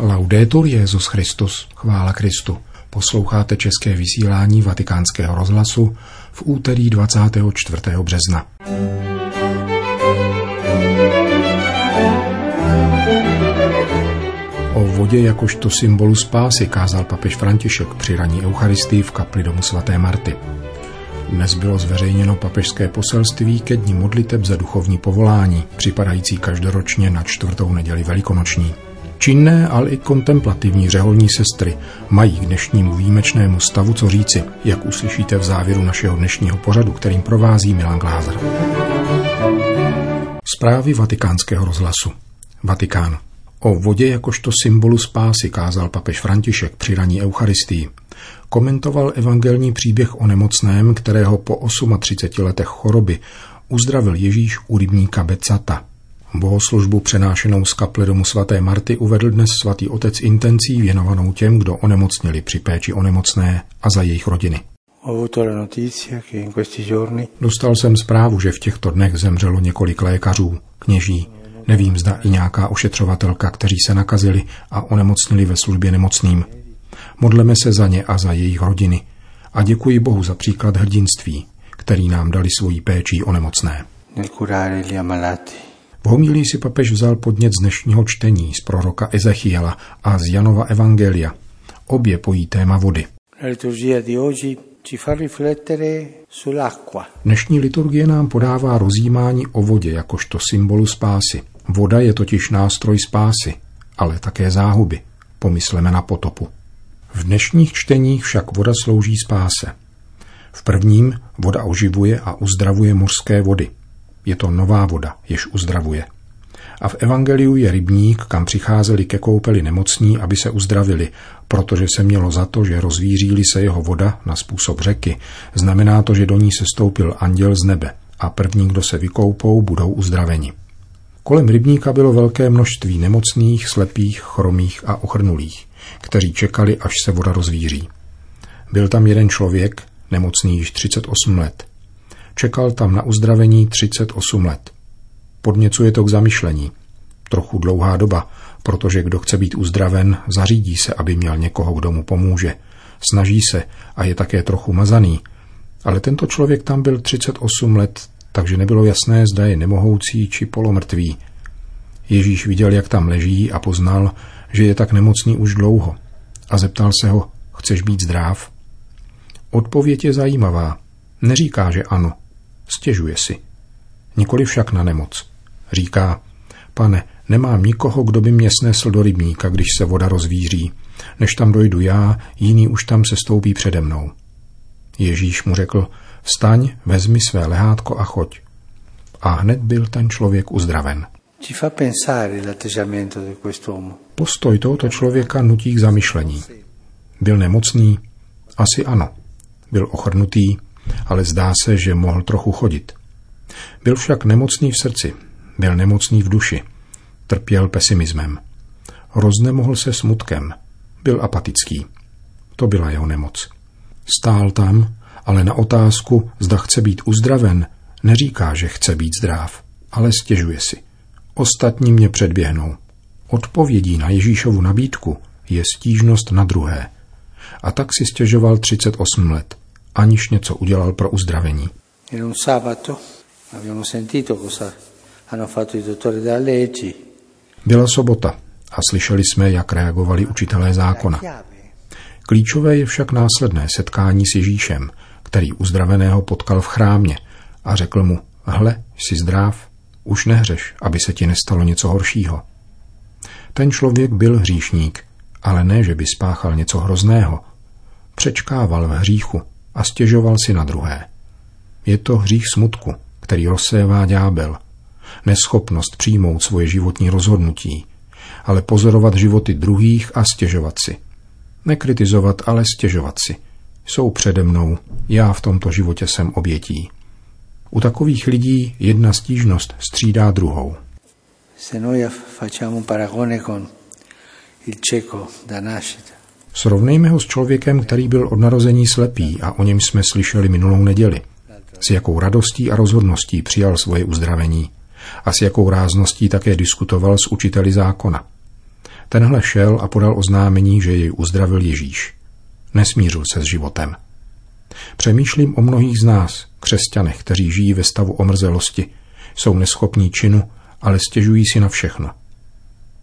Laudetur Jezus Christus, chvála Kristu. Posloucháte české vysílání Vatikánského rozhlasu v úterý 24. března. O vodě jakožto symbolu spásy kázal papež František při raní Eucharistii v kapli domu svaté Marty. Dnes bylo zveřejněno papežské poselství ke dní modliteb za duchovní povolání, připadající každoročně na čtvrtou neděli velikonoční. Činné, ale i kontemplativní řeholní sestry mají k dnešnímu výjimečnému stavu co říci, jak uslyšíte v závěru našeho dnešního pořadu, kterým provází Milan Glázer. Zprávy vatikánského rozhlasu. Vatikán. O vodě jakožto symbolu spásy kázal papež František při raní Eucharistii. Komentoval evangelní příběh o nemocném, kterého po 38 letech choroby uzdravil Ježíš u rybníka Becata. Bohoslužbu přenášenou z kaple domu svaté Marty uvedl dnes svatý otec intencí věnovanou těm, kdo onemocněli při péči o nemocné a za jejich rodiny. Dostal jsem zprávu, že v těchto dnech zemřelo několik lékařů, kněží, nevím zda i nějaká ošetřovatelka, kteří se nakazili a onemocnili ve službě nemocným. Modleme se za ně a za jejich rodiny a děkuji Bohu za příklad hrdinství, který nám dali svojí péčí o nemocné. V homílii si papež vzal podnět z dnešního čtení z proroka Ezechiela a z Janova Evangelia. Obě pojí téma vody. Dnešní liturgie nám podává rozjímání o vodě jakožto symbolu spásy. Voda je totiž nástroj spásy, ale také záhuby. Pomysleme na potopu. V dnešních čteních však voda slouží spáse. V prvním voda oživuje a uzdravuje mořské vody. Je to nová voda, jež uzdravuje. A v Evangeliu je rybník, kam přicházeli ke koupeli nemocní, aby se uzdravili, protože se mělo za to, že rozvíří se jeho voda na způsob řeky. Znamená to, že do ní se stoupil anděl z nebe a první, kdo se vykoupou, budou uzdraveni. Kolem rybníka bylo velké množství nemocných, slepých, chromých a ochrnulých, kteří čekali, až se voda rozvíří. Byl tam jeden člověk, nemocný již 38 let. Čekal tam na uzdravení 38 let. Podněcuje to k zamyšlení. Trochu dlouhá doba, protože kdo chce být uzdraven, zařídí se, aby měl někoho, kdo mu pomůže. Snaží se a je také trochu mazaný. Ale tento člověk tam byl 38 let, takže nebylo jasné, zda je nemohoucí či polomrtvý. Ježíš viděl, jak tam leží a poznal, že je tak nemocný už dlouho. A zeptal se ho, chceš být zdrav? Odpověď je zajímavá. Neříká, že ano. Stěžuje si. Nikoli však na nemoc. Říká, pane, nemám nikoho, kdo by mě snesl do rybníka, když se voda rozvíří. Než tam dojdu já, jiný už tam se stoupí přede mnou. Ježíš mu řekl, vstaň, vezmi své lehátko a choď. A hned byl ten člověk uzdraven. Postoj tohoto člověka nutí k zamyšlení. Byl nemocný? Asi ano. Byl ochrnutý, ale zdá se, že mohl trochu chodit. Byl však nemocný v srdci, byl nemocný v duši, trpěl pesimismem. Roznemohl se smutkem, byl apatický. To byla jeho nemoc. Stál tam, ale na otázku, zda chce být uzdraven, neříká, že chce být zdrav, ale stěžuje si. Ostatní mě předběhnou. Odpovědí na Ježíšovu nabídku je stížnost na druhé. A tak si stěžoval 38 let, aniž něco udělal pro uzdravení. Byla sobota a slyšeli jsme, jak reagovali učitelé zákona. Klíčové je však následné setkání s Ježíšem, který uzdraveného potkal v chrámě a řekl mu, hle, jsi zdrav, už nehřeš, aby se ti nestalo něco horšího. Ten člověk byl hříšník, ale ne, že by spáchal něco hrozného. Přečkával v hříchu a stěžoval si na druhé. Je to hřích smutku, který rozsévá ďábel. Neschopnost přijmout svoje životní rozhodnutí, ale pozorovat životy druhých a stěžovat si. Nekritizovat, ale stěžovat si. Jsou přede mnou, já v tomto životě jsem obětí. U takových lidí jedna stížnost střídá druhou. Srovnejme ho s člověkem, který byl od narození slepý a o něm jsme slyšeli minulou neděli. S jakou radostí a rozhodností přijal svoje uzdravení a s jakou rázností také diskutoval s učiteli zákona. Tenhle šel a podal oznámení, že jej uzdravil Ježíš. Nesmířil se s životem. Přemýšlím o mnohých z nás, křesťanech, kteří žijí ve stavu omrzelosti, jsou neschopní činu, ale stěžují si na všechno.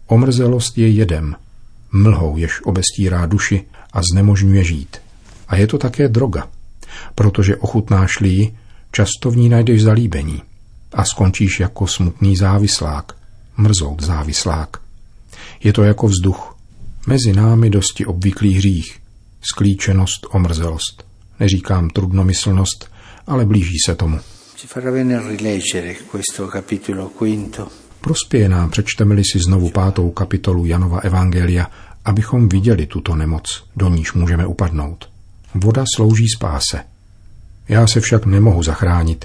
Omrzelost je jedem, mlhou, jež obestírá duši a znemožňuje žít. A je to také droga, protože ochutnáš ji, často v ní najdeš zalíbení a skončíš jako smutný závislák, mrzout závislák. Je to jako vzduch. Mezi námi dosti obvyklý hřích, sklíčenost, omrzelost. Neříkám trudnomyslnost, ale blíží se tomu. Prospěje nám, přečteme-li si znovu pátou kapitolu Janova Evangelia, abychom viděli tuto nemoc, do níž můžeme upadnout. Voda slouží spáse. Já se však nemohu zachránit.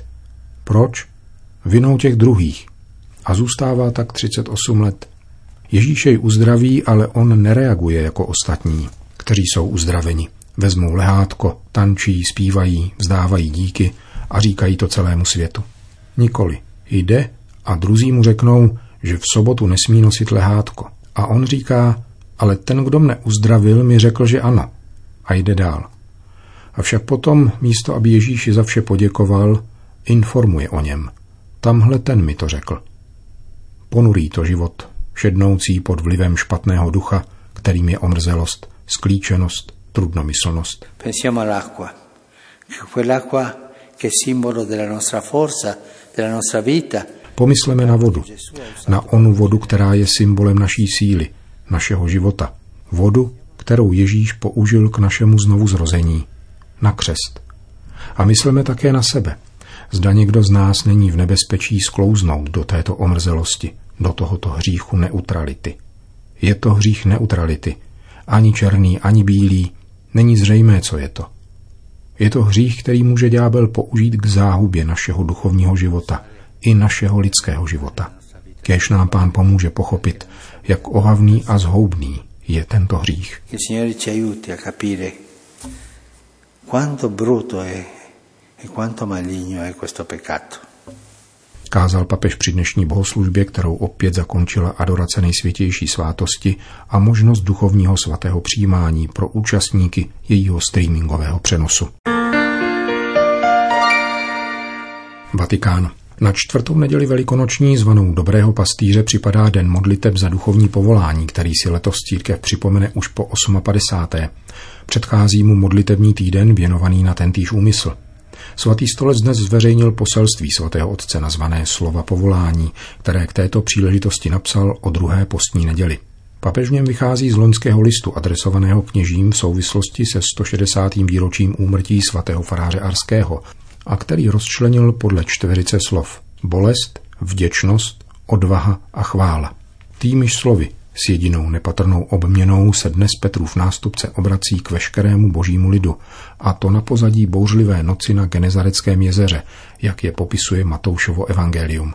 Proč? Vinou těch druhých. A zůstává tak 38 let. Ježíš jej uzdraví, ale on nereaguje jako ostatní, kteří jsou uzdraveni. Vezmou lehátko, tančí, zpívají, vzdávají díky a říkají to celému světu. Nikoli. Jde a druzí mu řeknou, že v sobotu nesmí nosit lehátko. A on říká, ale ten, kdo mne uzdravil, mi řekl, že ano. A jde dál. Avšak potom, místo aby Ježíši za vše poděkoval, informuje o něm. Tamhle ten mi to řekl. Ponurý to život, šednoucí pod vlivem špatného ducha, kterým je omrzelost, sklíčenost, trudnomyslnost. Pensiamo all'acqua, quell'acqua che è simbolo della nostra forza, della nostra vita. Pomysleme na vodu, na onu vodu, která je symbolem naší síly, našeho života. Vodu, kterou Ježíš použil k našemu znovuzrození, na křest. A myslíme také na sebe. Zda někdo z nás není v nebezpečí sklouznout do této omrzelosti, do tohoto hříchu neutrality. Je to hřích neutrality. Ani černý, ani bílý. Není zřejmé, co je to. Je to hřích, který může ďábel použít k záhubě našeho duchovního života i našeho lidského života. Kéž nám pán pomůže pochopit, jak ohavný a zhoubný je tento hřích. E peccato. Kázal papež při dnešní bohoslužbě, kterou opět zakončila adorace nejsvětější svátosti a možnost duchovního svatého přijímání pro účastníky jejího streamingového přenosu. Vatikán. Na čtvrtou neděli velikonoční zvanou Dobrého pastýře připadá den modliteb za duchovní povolání, který si letos církev připomene už po 58. Předchází mu modlitební týden věnovaný na tentýž úmysl. Svatý stolec dnes zveřejnil poselství svatého otce nazvané Slova povolání, které k této příležitosti napsal o druhé postní neděli. Papež v něm vychází z loňského listu adresovaného kněžím v souvislosti se 160. výročím úmrtí svatého faráře Arského a který rozčlenil podle čtverice slov bolest, vděčnost, odvaha a chvála. Týmiž slovy s jedinou nepatrnou obměnou se dnes Petrův nástupce obrací k veškerému božímu lidu, a to na pozadí bouřlivé noci na Genezareckém jezeře, jak je popisuje Matoušovo evangelium.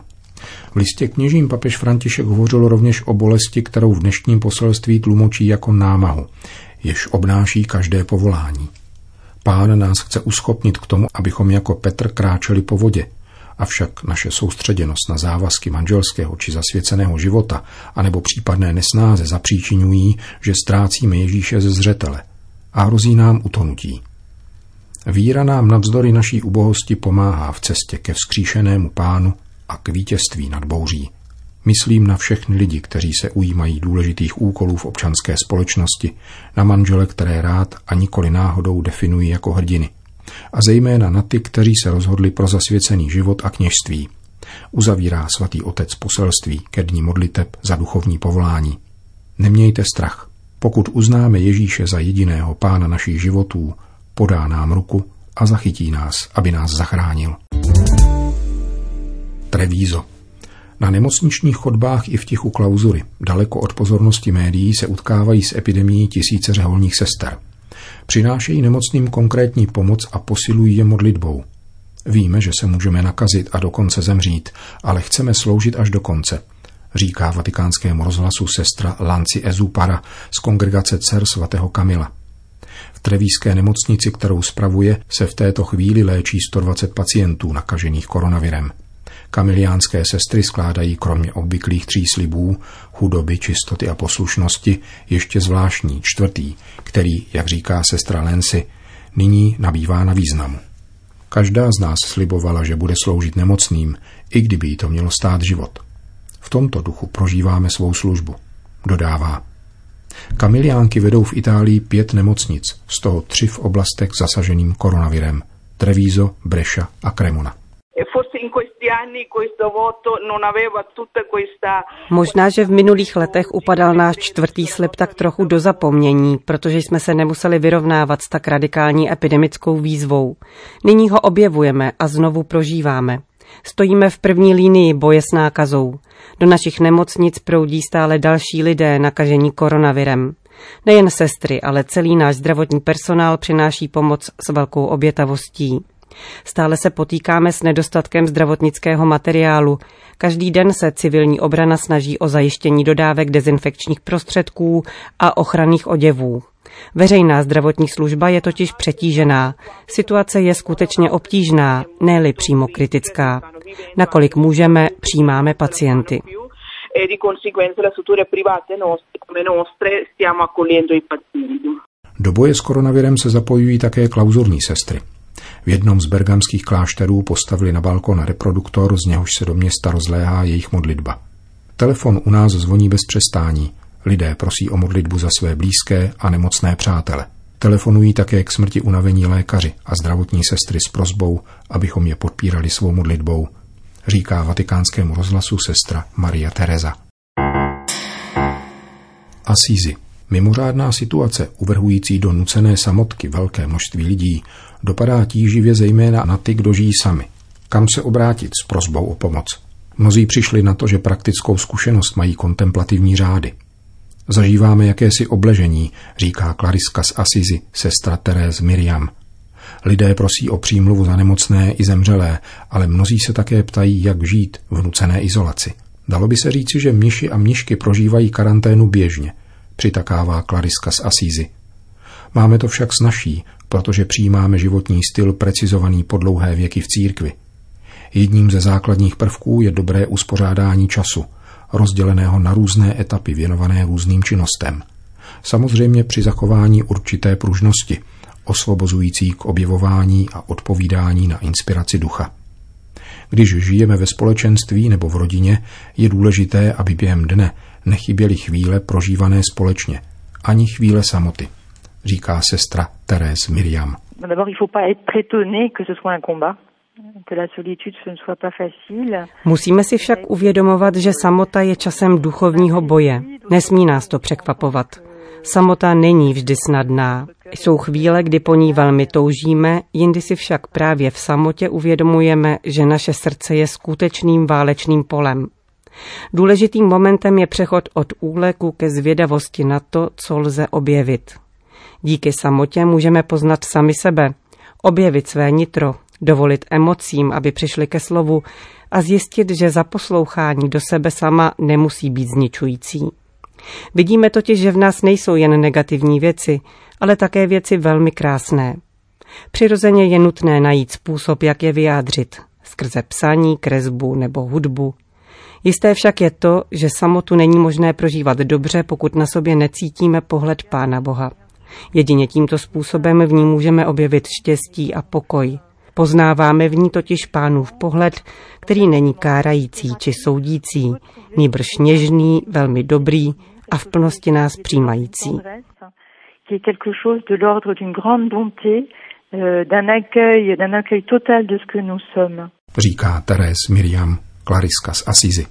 V listě kněžím papež František hovořil rovněž o bolesti, kterou v dnešním poselství tlumočí jako námahu, jež obnáší každé povolání. Pán nás chce uschopnit k tomu, abychom jako Petr kráčeli po vodě, Avšak naše soustředěnost na závazky manželského či zasvěceného života, anebo případné nesnáze zapříčinují, že ztrácíme Ježíše ze zřetele a hrozí nám utonutí. Víra nám navzdory naší ubohosti pomáhá v cestě ke vzkříšenému pánu a k vítězství nad bouří. Myslím na všechny lidi, kteří se ujímají důležitých úkolů v občanské společnosti, na manžele, které rád a nikoli náhodou definují jako hrdiny a zejména na ty, kteří se rozhodli pro zasvěcený život a kněžství. Uzavírá svatý otec poselství ke dní modliteb za duchovní povolání. Nemějte strach. Pokud uznáme Ježíše za jediného pána našich životů, podá nám ruku a zachytí nás, aby nás zachránil. Trevízo. Na nemocničních chodbách i v tichu klauzury, daleko od pozornosti médií, se utkávají s epidemií tisíce řeholních sester. Přinášejí nemocným konkrétní pomoc a posilují je modlitbou. Víme, že se můžeme nakazit a dokonce zemřít, ale chceme sloužit až do konce, říká vatikánskému rozhlasu sestra Lanci Ezupara z kongregace dcer svatého Kamila. V trevíské nemocnici, kterou spravuje, se v této chvíli léčí 120 pacientů nakažených koronavirem. Kamiliánské sestry skládají kromě obvyklých tří slibů, chudoby, čistoty a poslušnosti, ještě zvláštní, čtvrtý, který, jak říká sestra Lensi, nyní nabývá na významu. Každá z nás slibovala, že bude sloužit nemocným, i kdyby jí to mělo stát život. V tomto duchu prožíváme svou službu. Dodává. Kamiliánky vedou v Itálii pět nemocnic, z toho tři v oblastech zasaženým koronavirem. Treviso, Brescia a Cremona. Možná, že v minulých letech upadal náš čtvrtý slib tak trochu do zapomnění, protože jsme se nemuseli vyrovnávat s tak radikální epidemickou výzvou. Nyní ho objevujeme a znovu prožíváme. Stojíme v první línii boje s nákazou. Do našich nemocnic proudí stále další lidé nakažení koronavirem. Nejen sestry, ale celý náš zdravotní personál přináší pomoc s velkou obětavostí. Stále se potýkáme s nedostatkem zdravotnického materiálu. Každý den se civilní obrana snaží o zajištění dodávek dezinfekčních prostředků a ochranných oděvů. Veřejná zdravotní služba je totiž přetížená. Situace je skutečně obtížná, ne-li přímo kritická. Nakolik můžeme, přijímáme pacienty. Do boje s koronavirem se zapojují také klauzurní sestry. V jednom z bergamských klášterů postavili na balkon reproduktor, z něhož se do města rozléhá jejich modlitba. Telefon u nás zvoní bez přestání. Lidé prosí o modlitbu za své blízké a nemocné přátele. Telefonují také k smrti unavení lékaři a zdravotní sestry s prozbou, abychom je podpírali svou modlitbou, říká vatikánskému rozhlasu sestra Maria Teresa. Asízy. Mimořádná situace, uvrhující do nucené samotky velké množství lidí, dopadá tíživě zejména na ty, kdo žijí sami. Kam se obrátit s prozbou o pomoc? Mnozí přišli na to, že praktickou zkušenost mají kontemplativní řády. Zažíváme jakési obležení, říká Klariska z Asizi, sestra Teréz Miriam. Lidé prosí o přímluvu za nemocné i zemřelé, ale mnozí se také ptají, jak žít v nucené izolaci. Dalo by se říci, že mniši a mnišky prožívají karanténu běžně, přitakává Klariska z Asízy. Máme to však snaží, protože přijímáme životní styl precizovaný po dlouhé věky v církvi. Jedním ze základních prvků je dobré uspořádání času, rozděleného na různé etapy věnované různým činnostem. Samozřejmě při zachování určité pružnosti, osvobozující k objevování a odpovídání na inspiraci ducha. Když žijeme ve společenství nebo v rodině, je důležité, aby během dne nechyběly chvíle prožívané společně, ani chvíle samoty říká sestra Thérèse Miriam. Musíme si však uvědomovat, že samota je časem duchovního boje. Nesmí nás to překvapovat. Samota není vždy snadná. Jsou chvíle, kdy po ní velmi toužíme, jindy si však právě v samotě uvědomujeme, že naše srdce je skutečným válečným polem. Důležitým momentem je přechod od úleku ke zvědavosti na to, co lze objevit. Díky samotě můžeme poznat sami sebe, objevit své nitro, dovolit emocím, aby přišli ke slovu a zjistit, že za poslouchání do sebe sama nemusí být zničující. Vidíme totiž, že v nás nejsou jen negativní věci, ale také věci velmi krásné. Přirozeně je nutné najít způsob, jak je vyjádřit, skrze psaní, kresbu nebo hudbu. Jisté však je to, že samotu není možné prožívat dobře, pokud na sobě necítíme pohled Pána Boha. Jedině tímto způsobem v ní můžeme objevit štěstí a pokoj. Poznáváme v ní totiž pánův pohled, který není kárající či soudící, nýbrž něžný, velmi dobrý a v plnosti nás přijímající. Říká Thérèse Miriam Klariska z Asizi.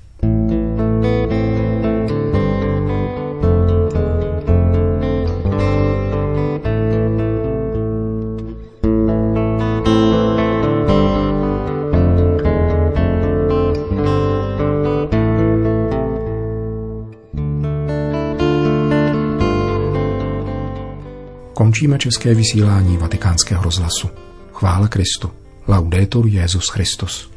Končíme české vysílání vatikánského rozhlasu. Chvála Kristu. Laudetur Jezus Christus.